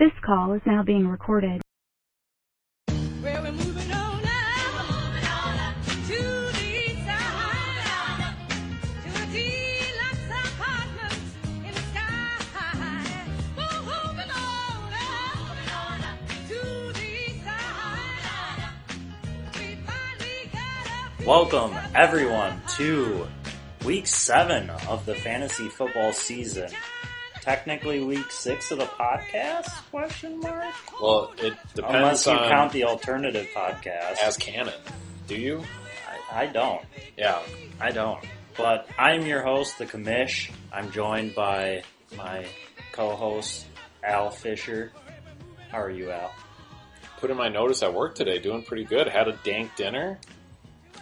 This call is now being recorded. Well, we're moving on up, to the east side, to a deluxe apartment in the sky. We're moving on up, to the east side. We finally got a Welcome, everyone, to week seven of the fantasy football season. Technically, week six of the podcast? Question mark. Well, it depends Unless you on count the alternative podcast. as canon. Do you? I, I don't. Yeah. I don't. But I'm your host, the Commish. I'm joined by my co-host Al Fisher. How are you, Al? Put in my notice at work today. Doing pretty good. Had a dank dinner.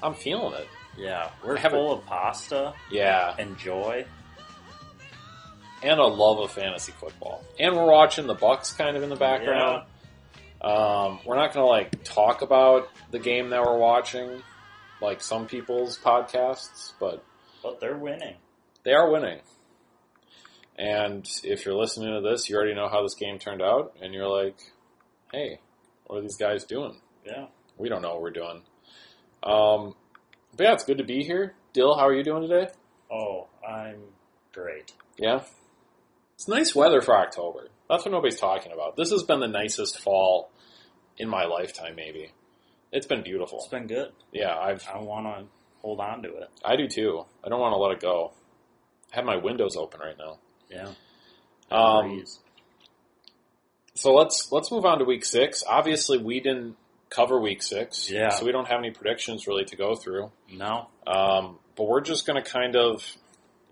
I'm feeling it. Yeah, we're full of pasta Yeah. and joy. And a love of fantasy football. And we're watching the Bucks kind of in the background. Um, we're not going to like talk about the game that we're watching, like some people's podcasts, but But they're winning. they are winning. And if you're listening to this, you already know how this game turned out, and you're like, "Hey, what are these guys doing?" Yeah. We don't know what we're doing. Um, but yeah, it's good to be here. Dill, how are you doing today? Oh, I'm great. Yeah, it's nice weather for October. That's what nobody's talking about. This has been the nicest fall in my lifetime. Maybe it's been beautiful. It's been good. Yeah, I've I want to hold on to it. I do too. I don't want to let it go. I have my windows open right now. Yeah. Um, So let's let's move on to week six. Obviously, we didn't cover week six, Yeah. So we don't have any predictions really to go through. no, Um, but we're just going to kind of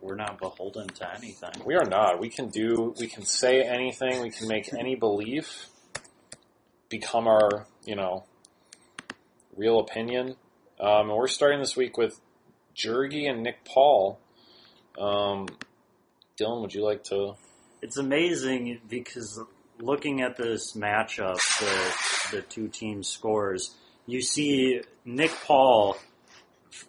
we're not beholden to anything. we are not. We can do. We can say anything. We can make any belief become our you know real opinion. Um, and we're starting this week with Jergy and Nick Paul. Um, Dylan, would you like to? It's amazing because looking at this matchup, the the two team scores, you see Nick Paul.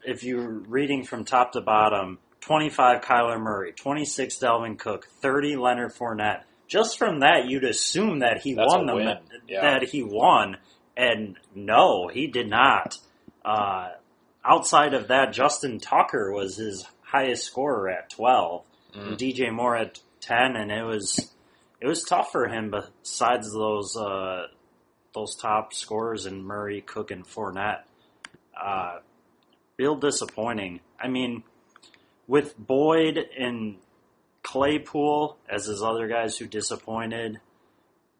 If you're reading from top to bottom, 25 Kyler Murray, 26 Dalvin Cook, 30 Leonard Fournette. Just from that, you'd assume that he That's won a the Yeah. that he won, and no, he did not. Uh, outside of that, Justin Tucker was his highest scorer at 12 Mm. DJ Moore at ten, and it was it was tough for him. Besides those uh, those top scorers in Murray, Cook, and Fournette, uh, real disappointing. I mean, with Boyd and Claypool as his other guys who disappointed,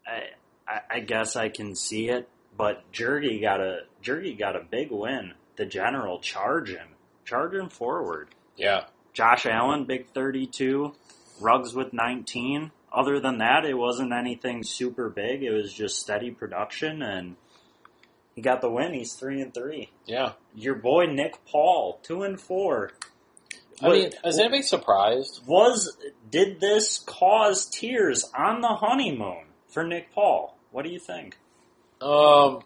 I, I, I guess I can see it. But Jergy got a Jergy got a big win. The general charge him, charge him forward. Yeah, Josh Allen, big 32. Ruggs with 19. Other than that, it wasn't anything super big. It was just steady production, and he got the win. He's three and three. yeah. Your boy Nick Paul, two and four. I mean, is anybody surprised? was did this cause tears on the honeymoon for Nick Paul? What do you think? Um,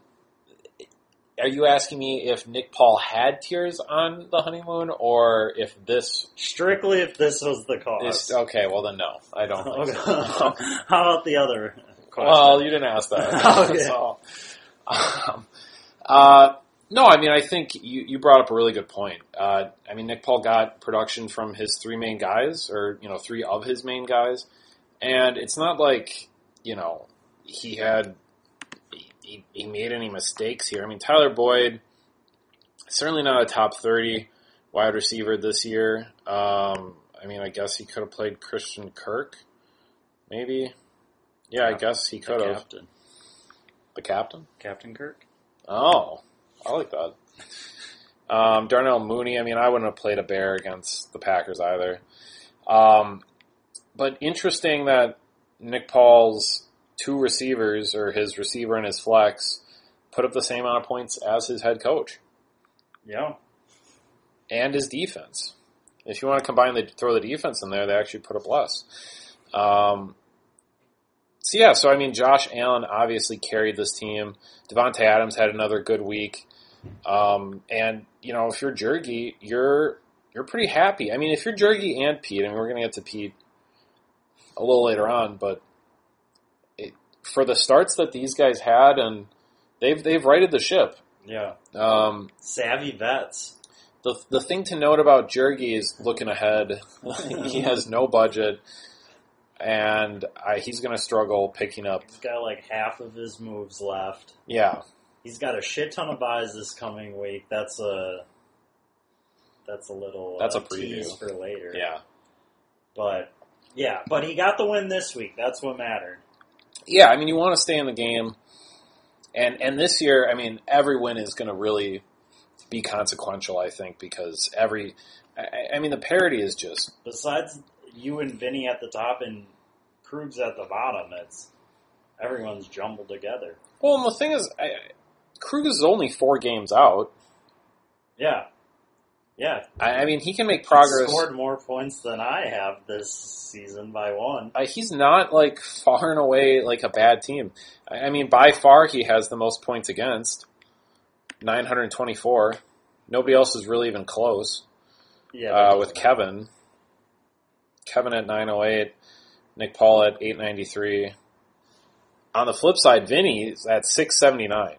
are you asking me if Nick Paul had tears on the honeymoon, or if this Strictly, if this was the cause. is okay? Well, then no, I don't. Think Okay. so. How about the other question? well, you didn't ask that. Okay. so, um, uh, no, I mean, I think you, you brought up a really good point. Uh, I mean, Nick Paul got production from his three main guys, or you know, three of his main guys, and it's not like you know he had he, he made any mistakes here. I mean, Tyler Boyd certainly not a top thirty wide receiver this year. Um, I mean, I guess he could have played Christian Kirk, maybe. Yeah, I guess he could have. captain, The captain. Captain Kirk. Oh, I like that. Um, Darnell Mooney. I mean, I wouldn't have played a bear against the Packers either. Um, but interesting that Nick Paul's two receivers, or his receiver and his flex, put up the same amount of points as his head coach Yeah, and his defense. If you want to combine the throw the defense in there, they actually put up less. Um, so yeah, so I mean, Josh Allen obviously carried this team. Davante Adams had another good week, um, and you know, if you're Jergy, you're you're pretty happy. I mean, if you're Jergy and Pete, I mean, we're gonna get to Pete a little later on, but it, for the starts that these guys had, and they've they've righted the ship. Yeah. Um, Savvy vets. the the thing to note about Jergy is looking ahead. he has no budget, and I, he's going to struggle picking up. He's got like half of his moves left. Yeah, He's got a shit ton of buys this coming week. That's a that's a little That's uh, a preview. for later. yeah, But yeah, but he got the win this week. That's what mattered. yeah. I mean, you want to stay in the game, and and this year, I mean, every win is going to really be consequential. I think because every, I, I mean, the parity is just Besides you and Vinny at the top and Krug's at the bottom, it's everyone's jumbled together. well. And the thing is, I, Krug is only four games out. Yeah. Yeah. I, I mean, he can make He progress. scored more points than I have this season by one. uh, he's not like far and away like a bad team. I, I mean, by far he has the most points against, nine hundred twenty-four. Nobody else is really even close. Yeah. Uh, with Kevin, Kevin at nine oh eight, Nick Paul at eight ninety three. On the flip side, Vinny is at six seventy nine.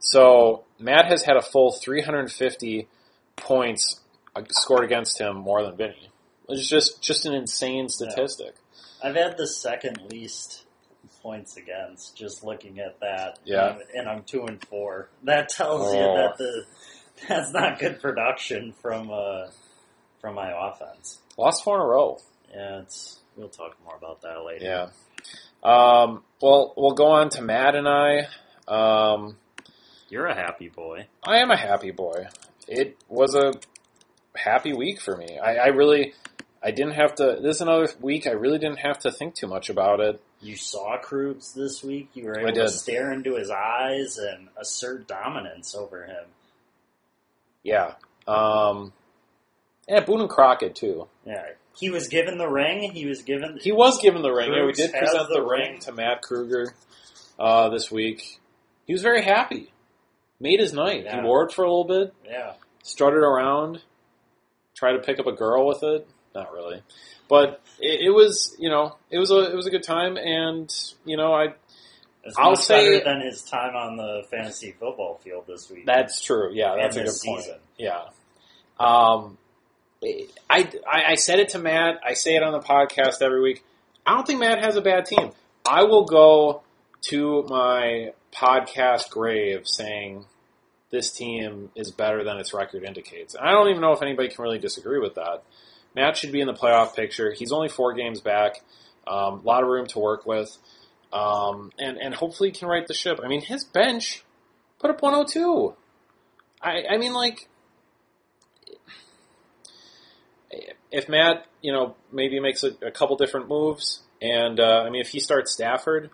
So Matt has had a full three hundred fifty points scored against him more than Vinny. It's just just an insane statistic. I've had the second least points against just looking at that. Yeah. And I'm two and four. That tells you Oh. that the that's not good production from uh from my offense. Lost four in a row. Yeah, it's we'll talk more about that later. Yeah. Um, well, we'll go on to Matt and I. Um, You're a happy boy. I am a happy boy. It was a happy week for me. I, I really, I didn't have to. This is another week. I really didn't have to think too much about it. You saw Krugs this week. You were able to did. stare into his eyes and assert dominance over him. Yeah. Um, yeah, Boone and Crockett too. Yeah, he was given the ring. He was given. He was given the ring. Yeah, we did present the, the ring. ring. to Matt Kruger uh, this week. He was very happy. Made his night. Yeah. He wore it for a little bit. yeah, strutted around, tried to pick up a girl with it. Not really, but it, it was you know it was a it was a good time, and you know I it's I'll much say- better than his time on the fantasy football field this week. that's true. Yeah, that's a good point. season. Yeah. Um, I, I I said it to Matt. I say it on the podcast every week. I don't think Matt has a bad team. I will go to my podcast grave saying this team is better than its record indicates. And I don't even know if anybody can really disagree with that. Matt should be in the playoff picture. He's only four games back. Um, a lot of room to work with. Um, and, and hopefully he can right the ship. I mean, his bench put up 102. I, I mean, like, if Matt, you know, maybe makes a, a couple different moves, and uh, I mean, if he starts Stafford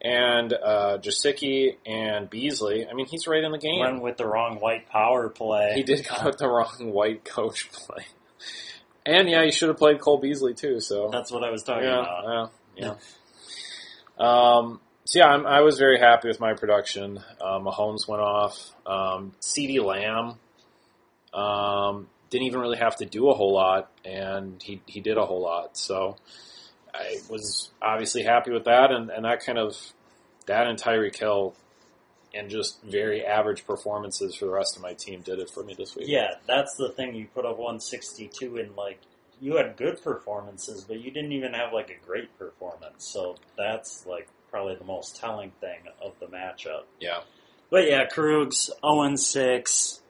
and uh, Jasicki and Beasley, I mean, he's right in the game. Went with the wrong white power play. He did go with the wrong white coach play, and yeah, he should have played Cole Beasley too. So That's what I was talking yeah, about. yeah, yeah. Um, so yeah, I'm, I was very happy with my production. Um, Mahomes went off. Um, CeeDee Lamb um, didn't even really have to do a whole lot, and he he did a whole lot. So I was obviously happy with that, and, and that kind of that and Tyreek Hill and just very average performances for the rest of my team did it for me this week. Yeah, that's the thing. You put up 162 and like you had good performances, but you didn't even have like a great performance. So that's like probably the most telling thing of the matchup. yeah. But yeah, Krugs 0 6.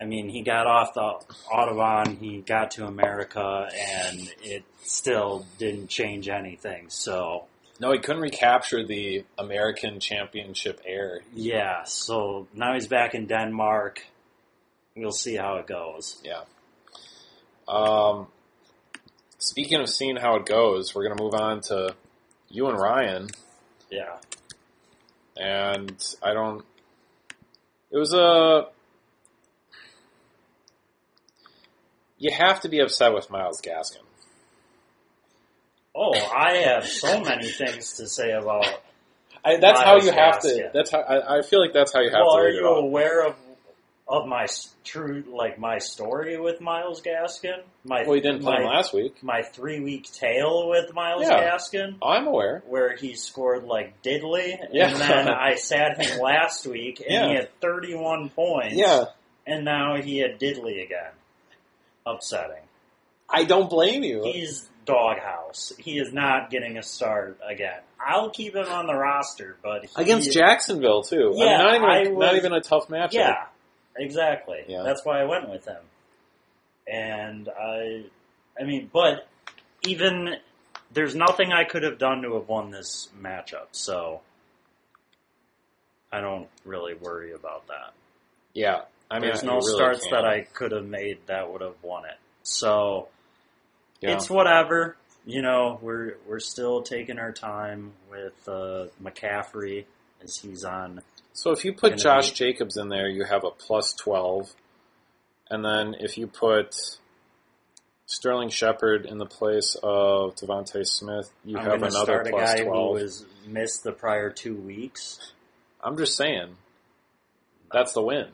I mean, he got off the Autobahn, he got to America, and it still didn't change anything. So No, he couldn't recapture the American Championship air. yeah, so now he's back in Denmark. We'll see how it goes. Yeah. Um, speaking of seeing how it goes, we're going to move on to you and Ryan. Yeah. And I don't. It was a. You have to be upset with Myles Gaskin. Oh, I have so many things to say about. I, that's how Myles you have to. That's how I, I feel like that's how you have Well, to. are you aware of of my true like my story with Myles Gaskin. My Well, he didn't play my, him last week. my three week tale with Myles Yeah. Gaskin. I'm aware. Where he scored like diddly, Yeah. and then I sat him last week, and he had 31 points. Yeah, and now he had diddly again. Upsetting. I don't blame you. He's doghouse. He is not getting a start again. I'll keep him on the roster, but he, Against Jacksonville too. I mean, Yeah, not even was- not even a tough matchup. Yeah, exactly. Yeah. That's why I went with him. And I, I mean, but even there's nothing I could have done to have won this matchup, so I don't really worry about that. Yeah. I mean, there's no really starts can't. that I could have made that would have won it. So Yeah. it's whatever. You know, we're we're still taking our time with uh, McCaffrey as he's on. So if you put Josh Jacobs in there, you have a plus twelve, and then if you put Sterling Shepard in the place of DeVonta Smith, you I'm have another start a guy twelve. who has missed the prior two weeks. I'm just saying, that's the win.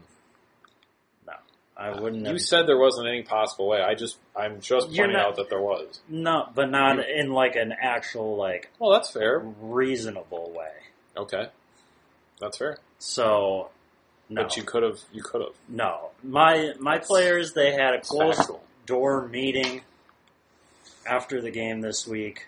I wouldn't. You have, said there wasn't any possible way. I just, I'm just pointing not- out that there was. no, but not in like an actual like Well, that's fair. reasonable way. Okay, that's fair. So no, But you could have, you could have. no. My my players they had a closed factual. door meeting after the game this week.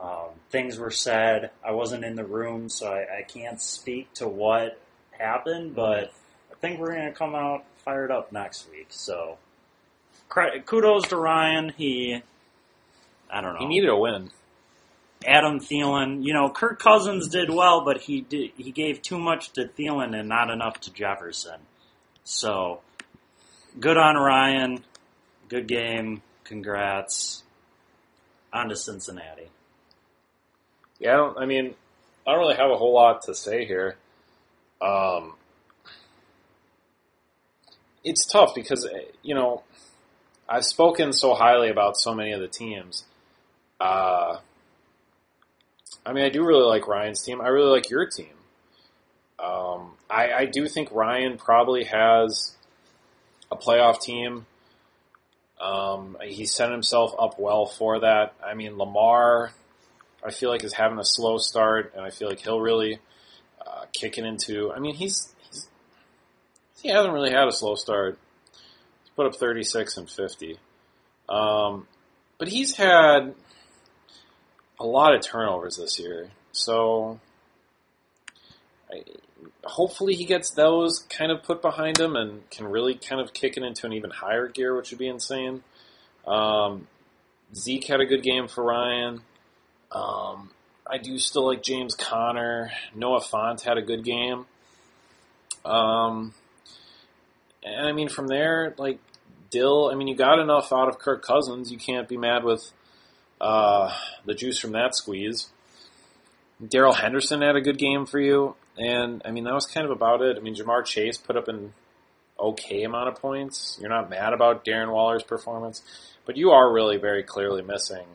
Um, things were said. I wasn't in the room, so I, I can't speak to what happened. But I think we're going to come out fired up next week. So kudos to Ryan. He, I don't know. He needed a win. Adam Thielen. You know, Kirk Cousins did well, but he did he gave too much to Thielen and not enough to Jefferson. So good on Ryan. Good game. Congrats. On to Cincinnati. Yeah, I. I mean, I don't really have a whole lot to say here. Um, it's tough because eh, you know I've spoken so highly about so many of the teams. Uh, I mean, I do really like Ryan's team. I really like your team. Um, I, I do think Ryan probably has a playoff team. Um, he set himself up well for that. I mean, Lamar, I feel like is having a slow start, and I feel like he'll really uh, kick it into. I mean, he's, he's he hasn't really had a slow start. He's put up thirty six and fifty, um, but he's had a lot of turnovers this year. So I, hopefully he gets those kind of put behind him and can really kind of kick it into an even higher gear, which would be insane. Um, Zeke had a good game for Ryan. Um, I do still like James Conner. Noah Fant had a good game. Um, and I mean, from there, like Dill, I mean, you got enough out of Kirk Cousins. You can't be mad with uh, the juice from that squeeze. Darrell Henderson had a good game for you, and I mean that was kind of about it. I mean, Ja'Marr Chase put up an okay amount of points. You're not mad about Darren Waller's performance, but you are really very clearly missing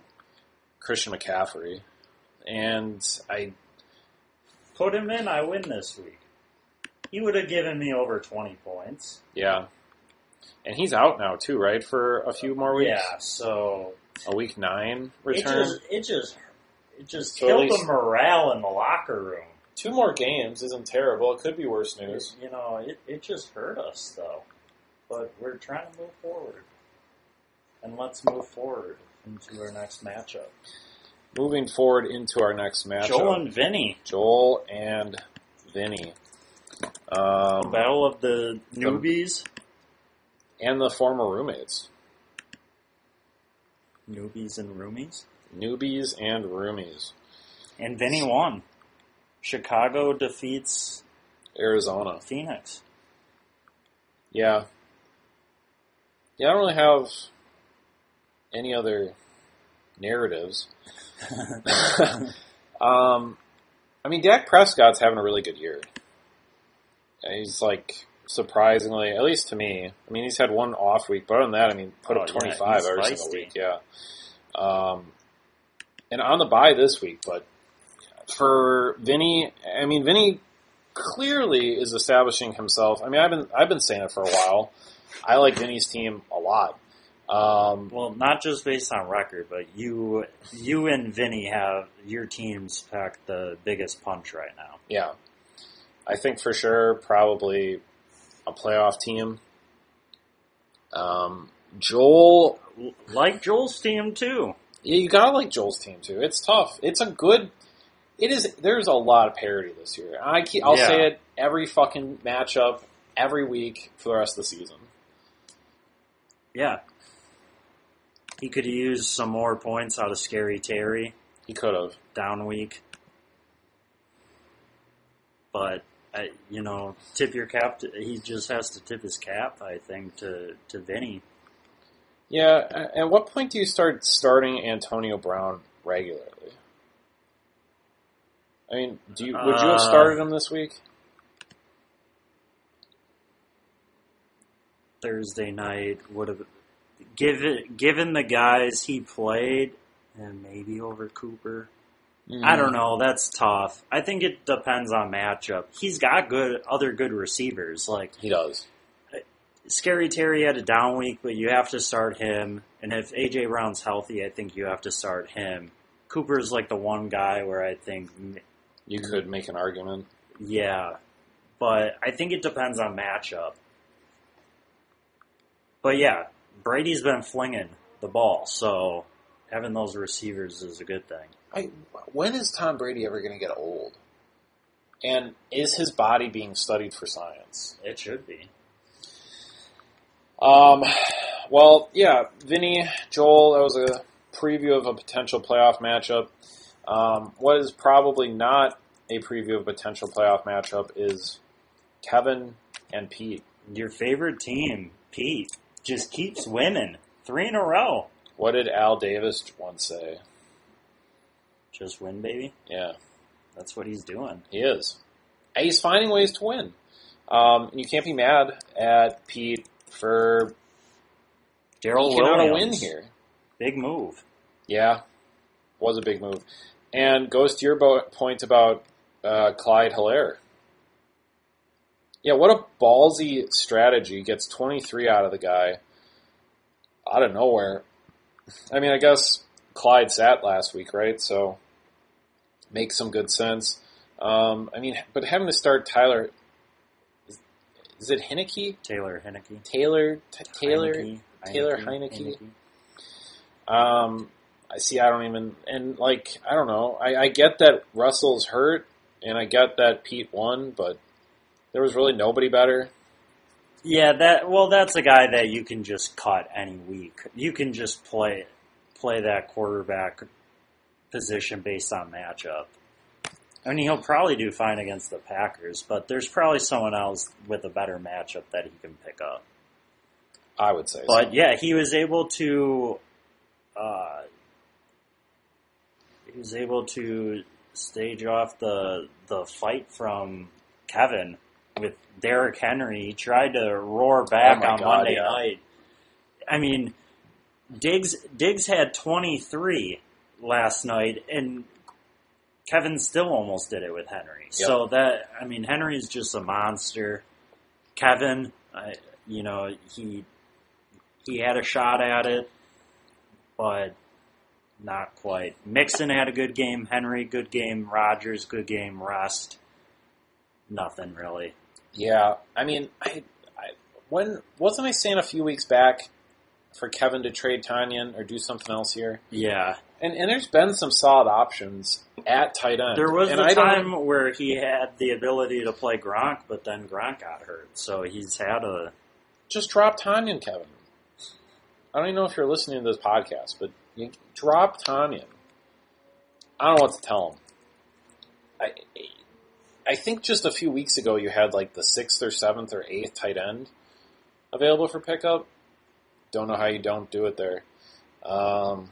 Christian McCaffrey, and I Put him in, I win this week. He would have given me over 20 points. yeah, and he's out now too, right? For a few more weeks, Yeah, so a week nine it return. just it just it just So killed the morale in the locker room. Two more games isn't terrible. It could be worse news. You know, it, it just hurt us though. But we're trying to move forward. And let's move forward into our next matchup. Moving forward into our next matchup, Joel and Vinny. Joel and Vinny. Um, Battle of the newbies. and the former roommates. Newbies and roomies. Newbies and roomies. And Vinny won. Chicago defeats Arizona. Phoenix. Yeah. Yeah, I don't really have any other narratives. um, I mean, Dak Prescott's having a really good year. He's like surprisingly, at least to me. I mean, he's had one off week, but other than that, I mean, put Oh, up 25 he's every single week. Yeah. Um, and on the buy this week, but for Vinny, I mean, Vinny clearly is establishing himself. I mean, I've been I've been saying it for a while. I like Vinny's team a lot. Um, Well, not just based on record, but you you and Vinny have your teams pack the biggest punch right now. yeah, I think for sure probably a playoff team. Um, Joel, Like Joel's team too. yeah, you gotta like Joel's team too. It's tough. It's a good. It is. There's a lot of parity this year. I keep, I'll Yeah. say it every fucking matchup every week for the rest of the season. Yeah. He could use some more points out of Scary Terry He could have. down week. But, I, you know, tip your cap. To, he just has to tip his cap, I think, to, to Vinny. Yeah. At what point do you start starting Antonio Brown regularly? I mean, do you would you have Uh, started him this week? Thursday night would have given given the guys he played and maybe over Cooper. I don't know. That's tough. I think it depends on matchup. He's got good other good receivers. Like He does. Scary Terry had a down week, but you have to start him. And if AJ Brown's healthy, I think you have to start him. Cooper's like the one guy where I think, mm, You could make an argument. yeah, but I think it depends on matchup. But yeah, Brady's been flinging the ball, so having those receivers is a good thing. I, when is Tom Brady ever going to get old? And is his body being studied for science? It should be. Um, well, yeah, Vinny, Joel, that was a preview of a potential playoff matchup. Um, what is probably not a preview of a potential playoff matchup is Kevin and Pete. Your favorite team, Pete, just keeps winning. Three in a row. What did Al Davis once say? Just win, baby. Yeah, That's what he's doing. he is. And he's finding ways to win. Um, and you can't be mad at Pete for Daryl a win here. Big move. Yeah, was a big move. And goes to your bo- point about uh, Clyde Helaire. Yeah, what a ballsy strategy. Gets 23 out of the guy out of nowhere. I mean, I guess Clyde sat last week, right? So makes some good sense. Um, I mean, but having to start Tyler, is, is it Heinicke? Taylor Heinicke. Taylor? T- Taylor? Heinicke. Taylor Heinicke. Um, I see. I don't even and like I don't know. I, I get that Russell's hurt, and I get that Pete won, but there was really nobody better. Yeah, that well, that's a guy that you can just cut any week. You can just play play that quarterback position based on matchup. I mean, he'll probably do fine against the Packers, but there's probably someone else with a better matchup that he can pick up. I would say. But so. yeah, he was able to. Uh, he was able to stage off the the fight from Kevin with Derrick Henry. He tried to roar back Oh on God, Monday yeah. night. I mean, Diggs Diggs had twenty three last night, and Kevin still almost did it with Henry. So that I mean, Henry's just a monster. Kevin, I, you know, he he had a shot at it, but not quite. Mixon had a good game. Henry, good game. Rodgers, good game. Rust, nothing really. yeah, I mean, I, I when wasn't I saying a few weeks back for Kevin to trade Tonyan or do something else here? Yeah, And and there's been some solid options at tight end. there was and a I don't- time where he had the ability to play Gronk, but then Gronk got hurt, so he's had a. just drop Tonyan, Kevin. I don't even know if you're listening to this podcast, but you drop Tonyan. I don't know what to tell him. I, I think just a few weeks ago you had like the sixth or seventh or eighth tight end available for pickup. Don't know how you don't do it there. Um,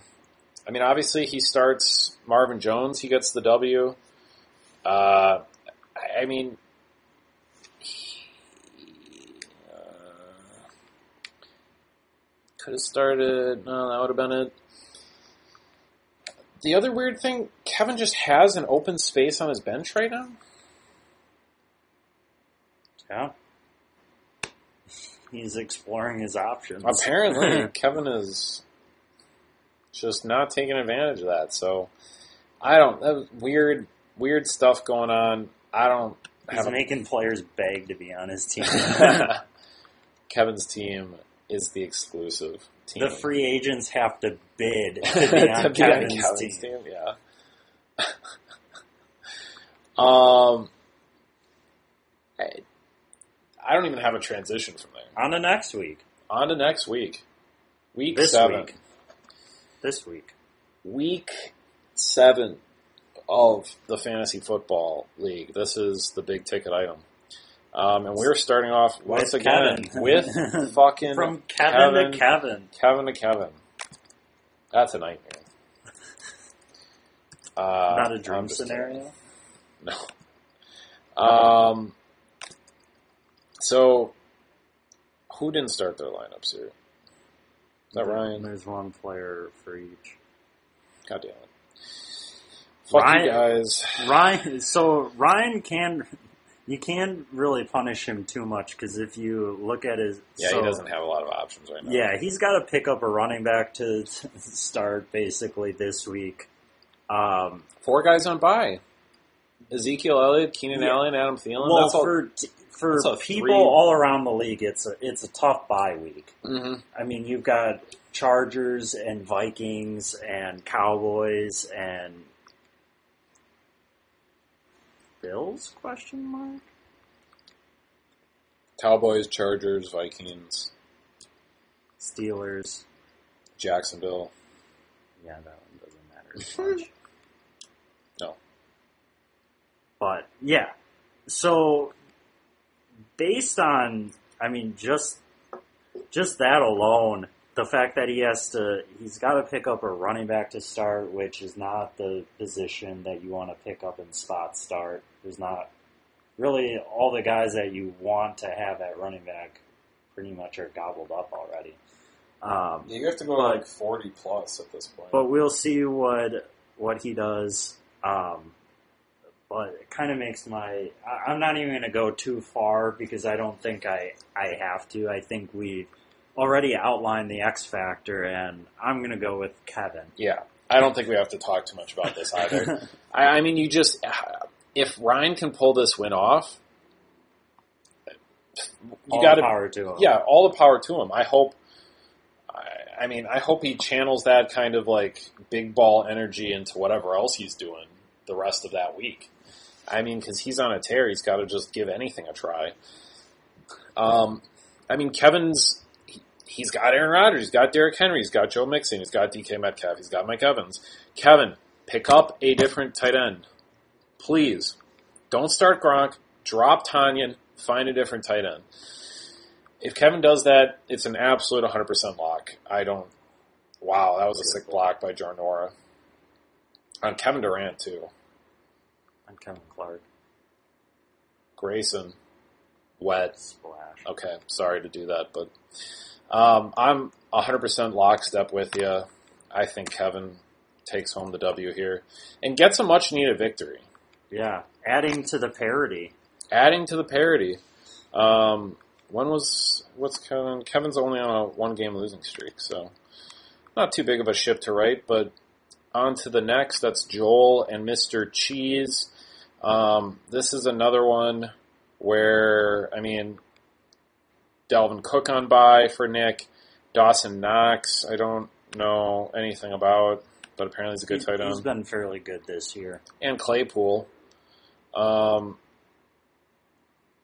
I mean, obviously he starts Marvin Jones. He gets the W. Uh, I mean, uh, could have started. No, that would have been it. The other weird thing, Kevin just has an open space on his bench right now. Yeah. He's exploring his options. Apparently, Kevin is just not taking advantage of that. So I don't. That weird, weird stuff going on. I don't He's a making players beg to be on his team. Kevin's team is the exclusive team. the free agents have to bid to To be on be on Kevin's, Kevin's team. team, yeah. um, I, I don't even have a transition from there. On to next week. On to next week, week This seven, week. This week. week seven of the fantasy football league. This is the big ticket item. Um, and we're starting off once With again Kevin. with fucking From Kevin, Kevin. to Kevin. Kevin to Kevin. That's a nightmare. Uh, Not a I'm dream just kidding. scenario. No. Um. So, who didn't start their lineups here? Is that Ryan? There's one player for each. God damn it! Fuck Ryan- you guys. Ryan, so Ryan can, you can't really punish him too much because if you look at his, Yeah, so- he doesn't have a lot of options right now. Yeah, he's got to pick up a running back to start basically this week. Um, four guys on by. Ezekiel Elliott, Keenan Yeah. Allen, Adam Thielen. well, that's all. for for that's people three- all around the league, it's a it's a tough bye week. Mhm. I mean, you've got Chargers and Vikings and Cowboys and Bills? Question mark. Cowboys, Chargers, Vikings, Steelers. Jacksonville. Yeah, that one doesn't matter as much. No. But yeah, so based on, I mean, just just that alone, the fact that he has to, he's got to pick up a running back to start, which is not the position that you want to pick up in spot start. There's not really all the guys that you want to have at running back pretty much are gobbled up already. Um, You have to go to, like, like forty plus at this point. but we'll see what what he does. Um, but it kind of makes my. I, I'm not even going to go too far because I don't think I I have to. I think we already outlined the X factor, and I'm going to go with Kevin. Yeah, I don't think we have to talk too much about this either. I, I mean, you just if Ryan can pull this win off, you got to power to him. yeah, all the power to him. I hope. I, I mean, I hope he channels that kind of like big ball energy into whatever else he's doing the rest of that week. I mean, because he's on a tear, he's got to just give anything a try. Um, I mean, Kevin's he, he's got Aaron Rodgers, he's got Derrick Henry, he's got Joe Mixon, he's got DK Metcalf, he's got Mike Evans. Kevin, pick up a different tight end, please. Don't start Gronk. Drop Tonyan. Find a different tight end. If Kevin does that, it's an absolute 100% lock. I don't. Wow, that was a sick block by Jarnora. On Kevin Durant, too. And Kevin Clark. Grayson. Wet. Splash. Okay, sorry to do that, but um, I'm 100% lockstep with you. I think Kevin takes home the W here and gets a much needed victory. Yeah. Adding to the parity. Adding to the parity. Um, when was what's Kevin? Kevin's only on a one game losing streak, so not too big of a ship to write. But on to the next. That's Joel and Mr. Cheese. Um, this is another one where I mean, Dalvin Cook on by for Nick. Dawson Knox. I don't know anything about, but apparently he's a good He- tight end He's been fairly good this year. and Claypool. Um,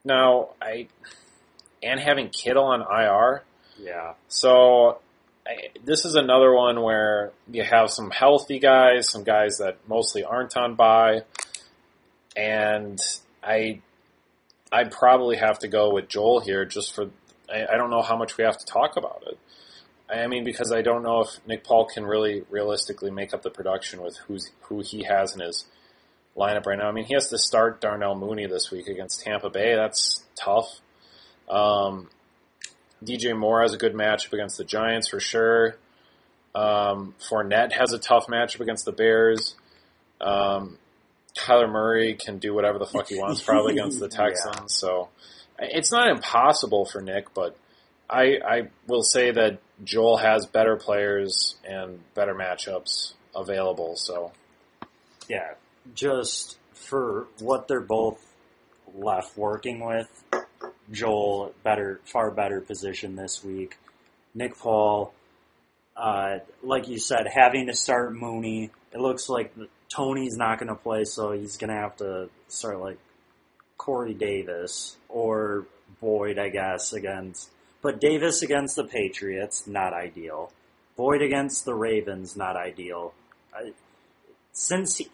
now I and having Kittle on IR, Yeah. so I, this is another one where you have some healthy guys, some guys that mostly aren't on by, and I I'd probably have to go with Joel here just for I, I don't know how much we have to talk about it. I mean, because I don't know if Nick Paul can really realistically make up the production with who's who he has in his lineup right now. I mean, he has to start Darnell Mooney this week against Tampa Bay. That's tough. Um, DJ Moore has a good matchup against the Giants for sure. Um, Fournette has a tough matchup against the Bears. Um, Kyler Murray can do whatever the fuck he wants probably against the Yeah. Texans. So it's not impossible for Nick, but I I will say that Joel has better players and better matchups available. So Yeah, just for what they're both left working with, Joel better, far better position this week. Nick Paul, uh, like you said, having to start Mooney. It looks like Tony's not going to play, so he's going to have to start like Corey Davis or Boyd, I guess, against. But Davis against the Patriots, not ideal. Boyd against the Ravens, not ideal. I, since he,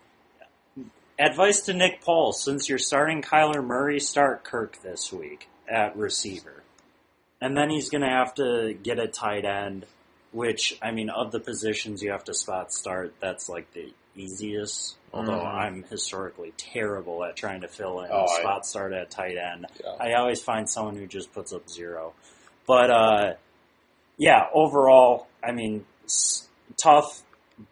advice to Nick Paul, since you're starting Kyler Murray, start Kirk this week at receiver. And then he's going to have to get a tight end, which, I mean, of the positions you have to spot start, that's like the easiest. Although Mhm. I'm historically terrible at trying to fill in Oh, I- spot start at tight end. Yeah. I always find someone who just puts up zero. But, uh, yeah, overall, I mean, s- tough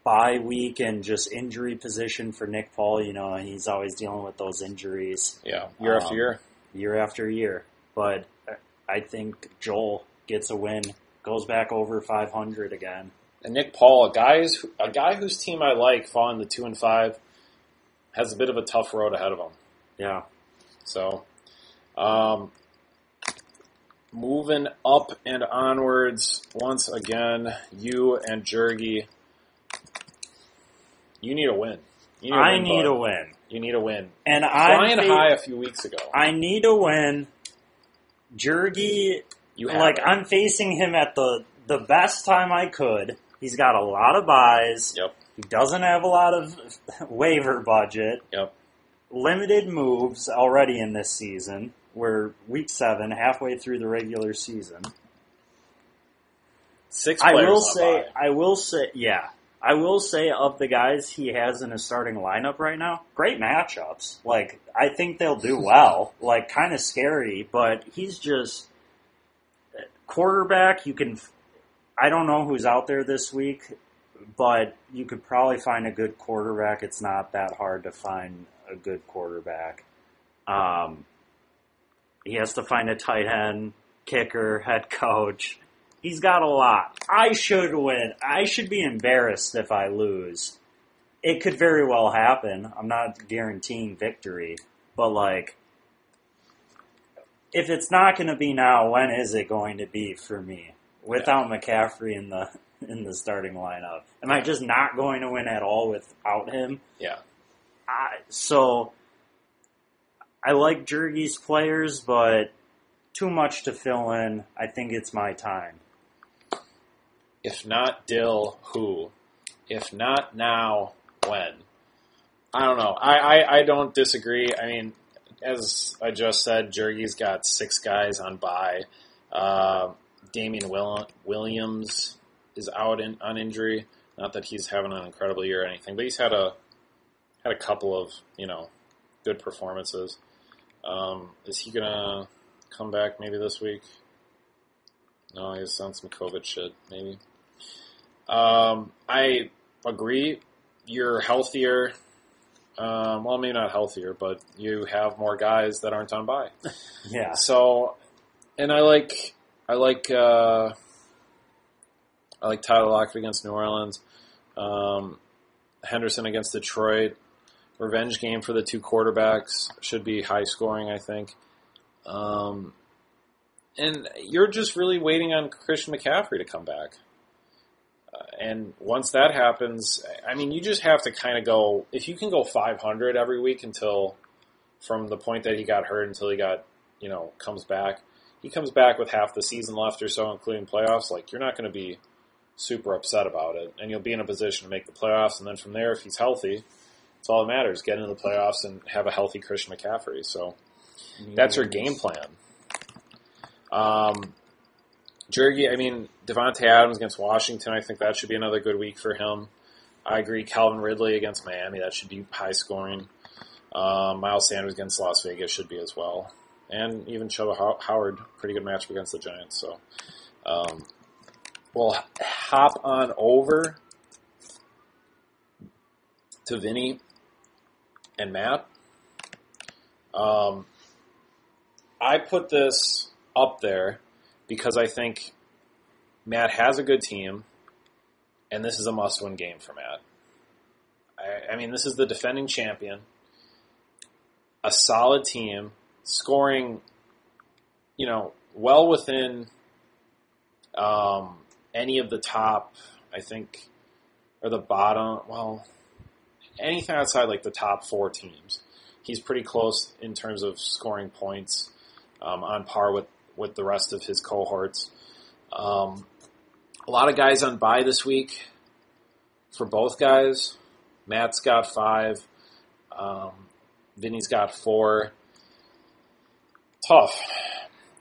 bye week and just injury position for Nick Paul. You know, he's always dealing with those injuries yeah, year after Um, year. year after year. But I think Joel gets a win, goes back over 500 again. And Nick Paul, a guy who's, a guy whose team I like, falling the two and five, has a bit of a tough road ahead of him. Yeah. So, um, moving up and onwards once again, you and Jergy, you need a win. You I win, need bud. a win. You need a win. And I'm Flying fa- high a few weeks ago. I need a win. Jergy You like it. I'm facing him at the the best time I could. He's got a lot of buys. Yep. He doesn't have a lot of waiver budget. Yep. Limited moves already in this season. We're week seven, halfway through the regular season. Six I will say. I will say, yeah, I will say of the guys he has in his starting lineup right now, great matchups. Like I think they'll do well. like kind of scary, but he's just eh, quarterback. You can, I don't know who's out there this week, but you could probably find a good quarterback. It's not that hard to find a good quarterback. Um, he has to find a tight end, kicker, head coach. He's got a lot. I should win. I should be embarrassed if I lose. It could very well happen. I'm not guaranteeing victory, but like, if it's not going to be now, when is it going to be for me? Without McCaffrey in the in the starting lineup, am I just not going to win at all without him? Yeah. I, so I like Jergy's players, but too much to fill in. I think it's my time. If not Dill, who? If not now, when? I don't know. I, I, I don't disagree. I mean, as I just said, Jergy's got six guys on bye. Uh, Damien Will- Williams is out in, on injury. Not that he's having an incredible year or anything, but he's had a had a couple of you know good performances. Um, is he gonna come back maybe this week? No, he's on some COVID shit, maybe. Um, I agree. You're healthier. Um, well, maybe not healthier, but you have more guys that aren't on by. Yeah. So, and I like, I like, uh, I like Tyler Lockett against New Orleans. Um, Henderson against Detroit. Revenge game for the two quarterbacks should be high scoring, I think. Um, and you're just really waiting on Christian McCaffrey to come back. Uh, and once that happens, I mean, you just have to kind of go. If you can go 500 every week until from the point that he got hurt until he got, you know, comes back. He comes back with half the season left or so, including playoffs. Like you're not going to be super upset about it, and you'll be in a position to make the playoffs. And then from there, if he's healthy, it's all that matters. Get into the playoffs and have a healthy Christian McCaffrey. So that's your game plan. Um, Jergy, I mean, Davante Adams against Washington, I think that should be another good week for him. I agree. Calvin Ridley against Miami, that should be high scoring. Um, Miles Sanders against Las Vegas should be as well. And even Chuba Hubbard, pretty good matchup against the Giants. So um, we'll hop on over to Vinny and Matt. Um, I put this up there because I think Matt has a good team, and this is a must-win game for Matt. I, I mean, this is the defending champion, a solid team, scoring, you know, well within um, any of the top, I think, or the bottom. Well, anything outside like the top four teams, he's pretty close in terms of scoring points, um, on par with with the rest of his cohorts. Um, a lot of guys on bye this week for both guys. Matt's got five. Um, Vinny's got four. Tough,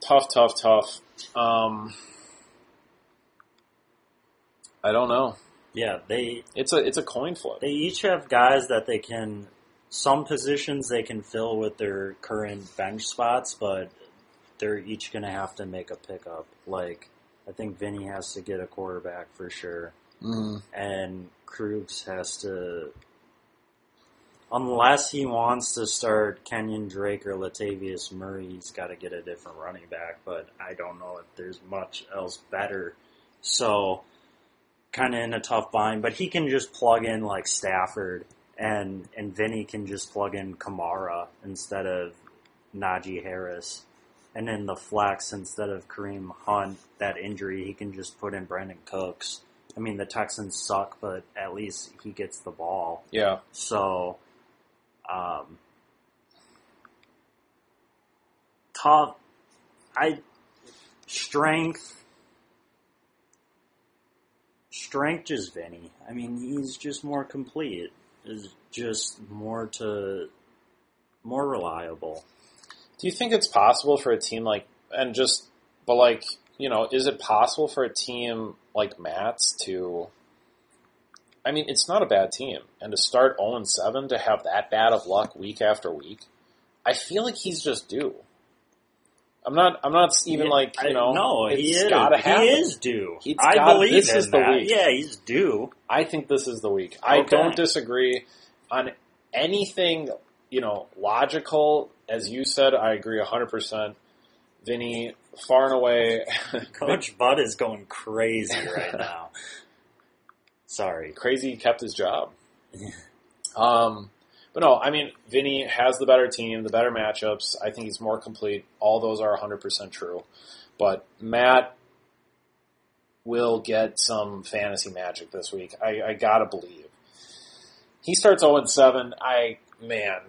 tough, tough, tough. Um, I don't know. Yeah, they It's a it's a coin flip. they each have guys that they can some positions they can fill with their current bench spots, but they're each going to have to make a pickup. Like I think Vinny has to get a quarterback for sure, Mm. and Krugs has to. Unless he wants to start Kenyon Drake or Latavius Murray, he's got to get a different running back. But I don't know if there's much else better. So, kind of in a tough bind. But he can just plug in like Stafford, and and Vinny can just plug in Kamara instead of Najee Harris. And in the flex, instead of Kareem Hunt, that injury, he can just put in Brandin Cooks. I mean, the Texans suck, but at least he gets the ball. Yeah. So, um, tough. I strength. Strength is Vinny. I mean, he's just more complete. Is just more to more reliable. Do you think it's possible for a team like and just but like you know is it possible for a team like Matt's to I mean it's not a bad team and to start 0 and 7 to have that bad of luck week after week I feel like he's just due. I'm not I'm not even Yeah, like you I- know no, it's he is. gotta happen. He is due. He's I got- believe this is the week. Yeah, he's due. I think this is the week. I don't disagree on anything, you know, logical. As you said, I agree 100%. Vinny, far and away, Coach Bud is going crazy right now. Sorry. crazy kept his job. Um, but no, I mean, Vinny has the better team, the better matchups. I think he's more complete. All those are 100% true. But Matt will get some fantasy magic this week. I, I gotta believe. He starts 0 7. I, man,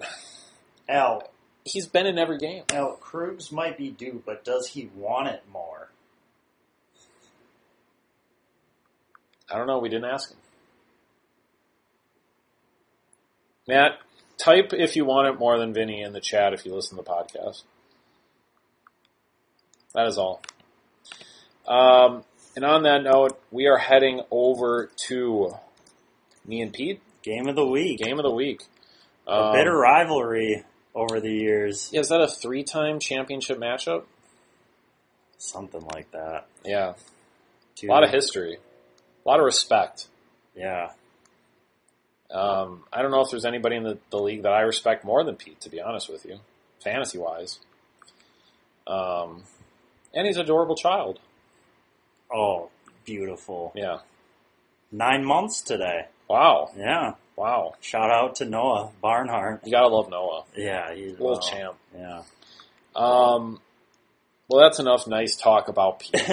Al, he's been in every game. Al, Krugs might be due, but does he want it more? I don't know. We didn't ask him. Matt, type if you want it more than Vinny in the chat if you listen to the podcast. That is all. Um, and on that note, we are heading over to me and Pete Game of the week. game of the week. A Um, bitter rivalry over the years. Yeah, is that a three-time championship matchup? Something like that. Yeah, Two- a lot of history, a lot of respect. Yeah. Um, I don't know if there's anybody in the, the league that I respect more than Pete, to be honest with you, fantasy wise. Um, and he's an adorable child. Oh, beautiful. Yeah. Nine months today. Wow. Yeah. Wow. Shout out to Noah Barnhart. You gotta love Noah. Yeah, he's Little well, champ. Yeah. Um, well, that's enough nice talk about Pete. Lay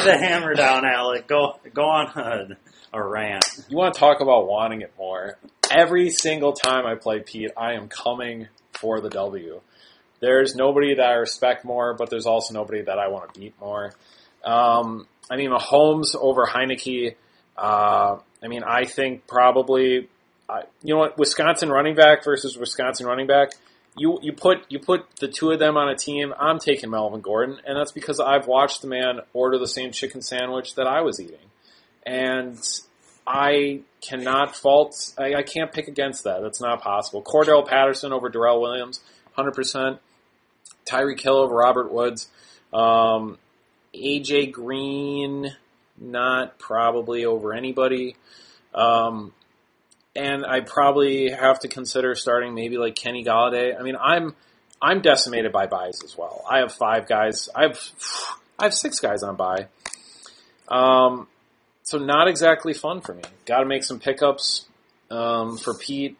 the hammer down, Alec. Go go on a, a rant. You want to talk about wanting it more? Every single time I play Pete, I am coming for the W. There's nobody that I respect more, but there's also nobody that I want to beat more. Um, I mean, Mahomes over Heinicke. Uh, I mean, I think probably, uh, you know what, Wisconsin running back versus Wisconsin running back. You you put you put the two of them on a team. I'm taking Melvin Gordon, and that's because I've watched the man order the same chicken sandwich that I was eating, and I cannot fault. I, I can't pick against that. That's not possible. Cordarrelle Patterson over Darrel Williams, hundred percent. Tyreek Hill over Robert Woods. Um, AJ Green, not probably over anybody. Um, and I probably have to consider starting maybe like Kenny Golladay. I mean, I'm I'm decimated by buys as well. I have five guys. I have I have six guys on buy. Um, so not exactly fun for me. Got to make some pickups um, for Pete.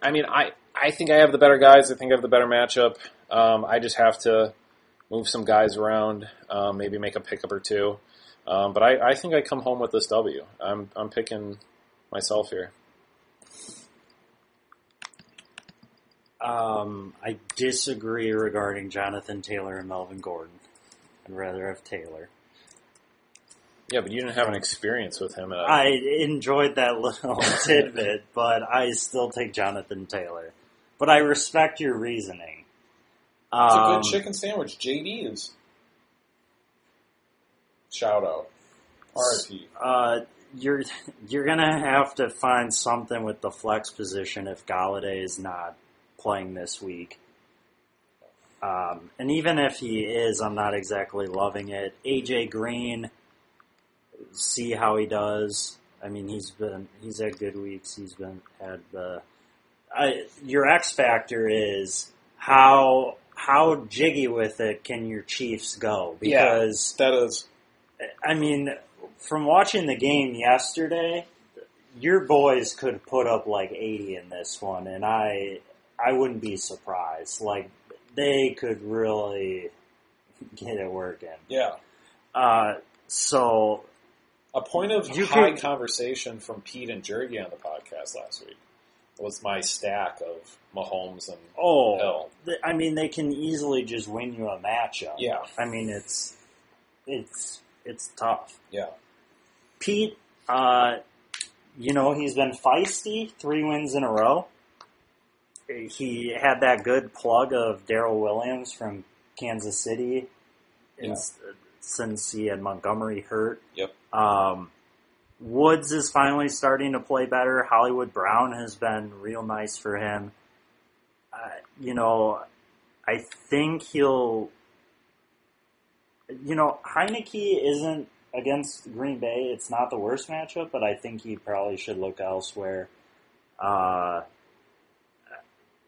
I mean, I I think I have the better guys. I think I have the better matchup. Um, I just have to move some guys around, um, maybe make a pickup or two. Um, but I, I think I come home with this W. I'm I'm picking myself here. Um, I disagree regarding Jonathan Taylor and Melvin Gordon. I'd rather have Taylor. Yeah, but you didn't have an experience with him. At a, I enjoyed that little tidbit, but I still take Jonathan Taylor. But I respect your reasoning. it's a Um, good chicken sandwich. JD's. Shout out. RIP. Uh, you're you're gonna have to find something with the flex position if Golladay is not playing this week. Um, and even if he is, I'm not exactly loving it. AJ Green, see how he does. I mean, he's been he's had good weeks. He's been had the. I, your X factor is how how jiggy with it can your Chiefs go Yeah. because That is. I mean, from watching the game yesterday, your boys could put up like 80 in this one, and I I wouldn't be surprised. Like they could really get it working. Yeah. Uh, so A point of You high can- conversation from Pete and Jergy on the podcast last week was my stack of Mahomes and oh, Hill. th- I mean, they can easily just win you a matchup. Yeah. I mean, it's it's it's tough. Yeah. Pete, uh, you know, he's been feisty, three wins in a row. He had that good plug of Darrel Williams from Kansas City Yeah. since he had Montgomery hurt. Yep. Um, Woods is finally starting to play better. Hollywood Brown has been real nice for him. Uh, you know, I think he'll. You know, Heinicke isn't against Green Bay. It's not the worst matchup, but I think he probably should look elsewhere. Uh,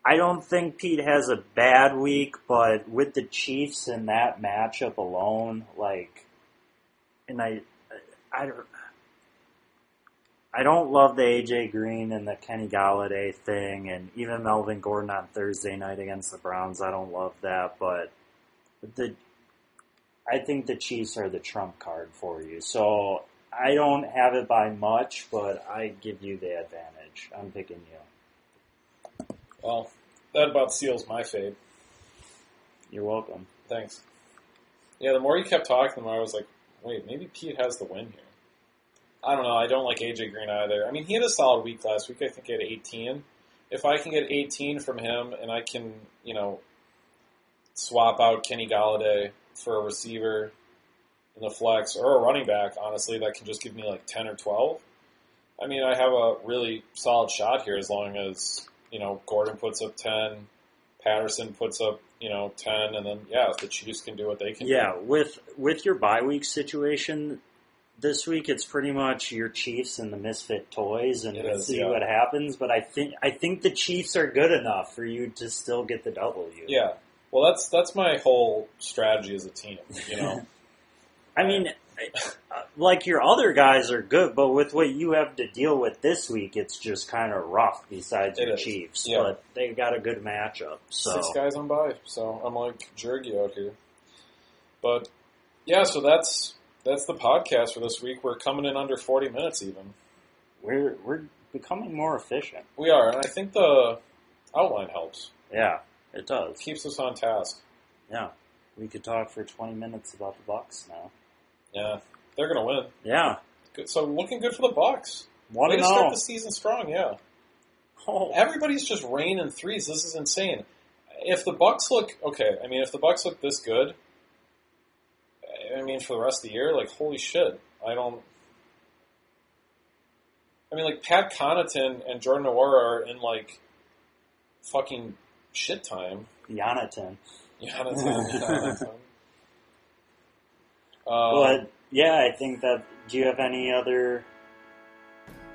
I don't think Pete has a bad week, but with the Chiefs in that matchup alone, like, and I, I don't. I don't love the AJ Green and the Kenny Golladay thing, and even Melvin Gordon on Thursday night against the Browns. I don't love that, but the I think the Chiefs are the trump card for you. So I don't have it by much, but I give you the advantage. I'm picking you. Well, that about seals my fate. You're welcome. Thanks. Yeah, the more you kept talking, the more I was like, wait, maybe Pete has the win here. I don't know. I don't like AJ Green either. I mean, he had a solid week last week. I think he had 18. If I can get 18 from him and I can, you know, swap out Kenny Golladay for a receiver in the flex or a running back, honestly, that can just give me like 10 or 12. I mean, I have a really solid shot here as long as, you know, Gordon puts up 10, Patterson puts up, you know, 10, and then, yeah, if the Chiefs can do what they can Yeah, do. with with your bye week situation this week, it's pretty much your Chiefs and the misfit toys, and It is, see yeah. what happens. But I think I think the Chiefs are good enough for you to still get the W. Yeah. Well, that's that's my whole strategy as a team, you know. I mean, uh, like your other guys are good, but with what you have to deal with this week, it's just kind of rough. Besides It your is, Chiefs, yeah. but they got a good matchup. So Six guys on by, so I'm like Jergy out here. But yeah, so that's that's the podcast for this week. We're coming in under 40 minutes even. we're we're becoming more efficient. We are, and I think the outline helps. Yeah, it does. Keeps us on task. Yeah, we could talk for twenty minutes about the Bucks now. Yeah, they're gonna win. Yeah, Good. So looking good for the Bucks. one Way to to start oh. the season strong. Yeah. Oh, Everybody's just raining threes. This is insane. If the Bucks look okay, I mean, if the Bucks look this good, I mean, for the rest of the year, like holy shit, I don't. I mean, like Pat Connaughton and Jordan Nwora are in like fucking shit time. Jonathan, Jonathan. Um, but yeah, I think that. Do you have any other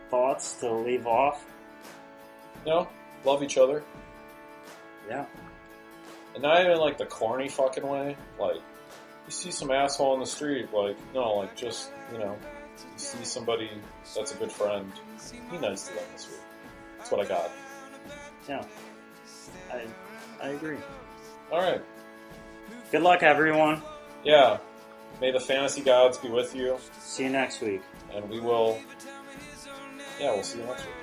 thoughts to leave off? Know, love each other. Yeah. And not even like the corny fucking way. Like, you see some asshole on the street, like, no, like just, you know, you see somebody that's a good friend, be nice to them this week. That's what I got. Yeah. I I agree. Alright. Good luck, everyone. Yeah. May the fantasy gods be with you, See you next week. and we will. Yeah, we'll see you next week.